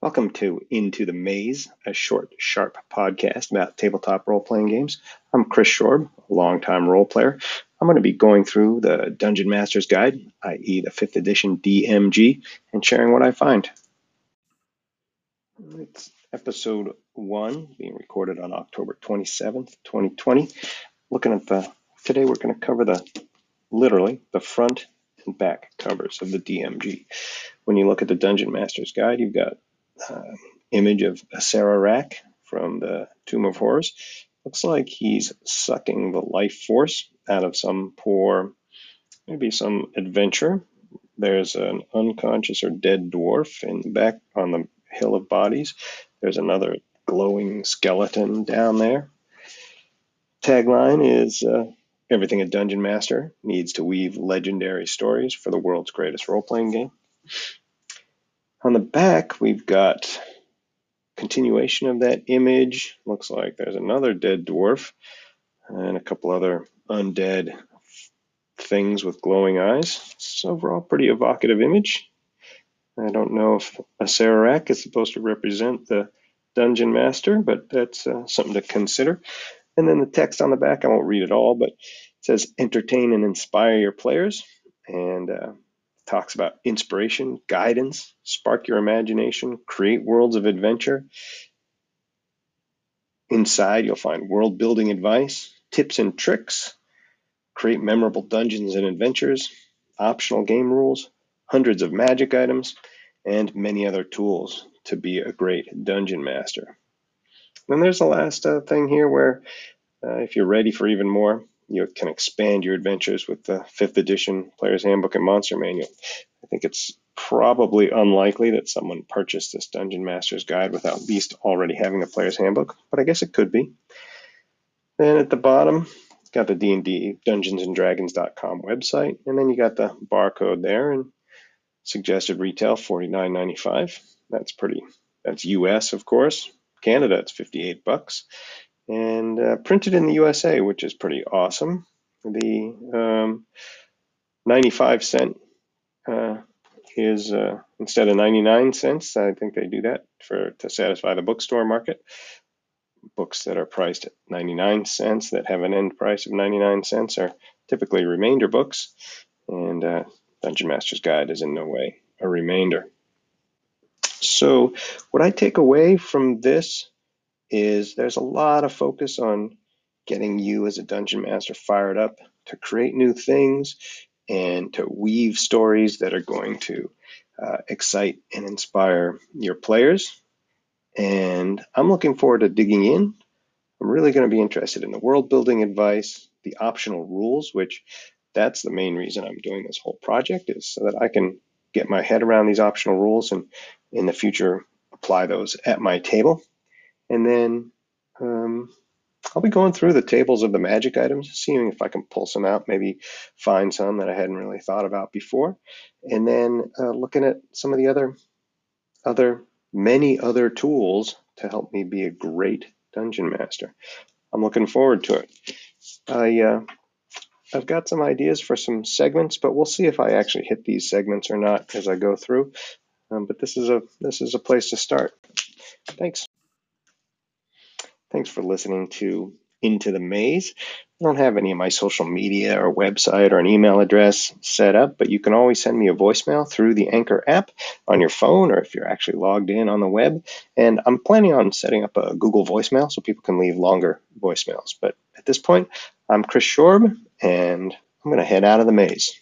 Welcome to Into the Maze, a short, sharp podcast about tabletop role playing games. I'm Chris Shorb, a longtime role player. I'm going to be going through the Dungeon Master's Guide, i.e., the 5th edition DMG, and sharing what I find. It's episode 1, being recorded on October 27th, 2020. Looking at the, today we're going to cover the, literally, the front and back covers of the DMG. When you look at the Dungeon Master's Guide, you've got image of Acererak from the Tomb of Horrors. Looks like he's sucking the life force out of some poor, maybe some adventure. There's an unconscious or dead dwarf in back on the hill of bodies. There's another glowing skeleton down there. Tagline is uh, Everything a Dungeon Master needs to weave legendary stories for the world's greatest role playing game. On the back, we've got continuation of that image. Looks like there's another dead dwarf and a couple other undead things with glowing eyes. It's overall pretty evocative image. I don't know if Acererak is supposed to represent the dungeon master, but that's uh, something to consider. And then the text on the back, I won't read it all, but it says entertain and inspire your players. And uh, talks about inspiration, guidance, spark your imagination, create worlds of adventure. Inside, you'll find world building advice, tips and tricks, create memorable dungeons and adventures, optional game rules, hundreds of magic items, and many other tools to be a great dungeon master. Then there's the last uh, thing here where uh, if you're ready for even more, you can expand your adventures with the fifth edition Player's Handbook and Monster Manual. I think it's probably unlikely that someone purchased this Dungeon Master's Guide without at least already having a Player's Handbook, but I guess it could be. Then at the bottom, got the D&D DungeonsandDragons.com website, and then you got the barcode there and suggested retail $49.95. That's pretty. That's US, of course. Canada, it's 58 bucks and uh, printed in the USA, which is pretty awesome. The um, 95 cent uh, is uh, instead of 99 cents. I think they do that for to satisfy the bookstore market. Books that are priced at 99 cents that have an end price of 99 cents are typically remainder books, and uh, Dungeon Master's Guide is in no way a remainder. So, what I take away from this is there's a lot of focus on getting you as a dungeon master fired up to create new things and to weave stories that are going to uh, excite and inspire your players. And I'm looking forward to digging in. I'm really going to be interested in the world building advice, the optional rules, which that's the main reason I'm doing this whole project is so that I can get my head around these optional rules and in the future apply those at my table. And then um, I'll be going through the tables of the magic items, seeing if I can pull some out, maybe find some that I hadn't really thought about before, and then uh, looking at some of the other, other many other tools to help me be a great dungeon master. I'm looking forward to it. I uh, I've got some ideas for some segments, but we'll see if I actually hit these segments or not as I go through. Um, but this is a this is a place to start. Thanks. Thanks for listening to Into the Maze. I don't have any of my social media or website or an email address set up, but you can always send me a voicemail through the Anchor app on your phone or if you're actually logged in on the web. And I'm planning on setting up a Google voicemail so people can leave longer voicemails. But at this point, I'm Chris Shorb, and I'm going to head out of the maze.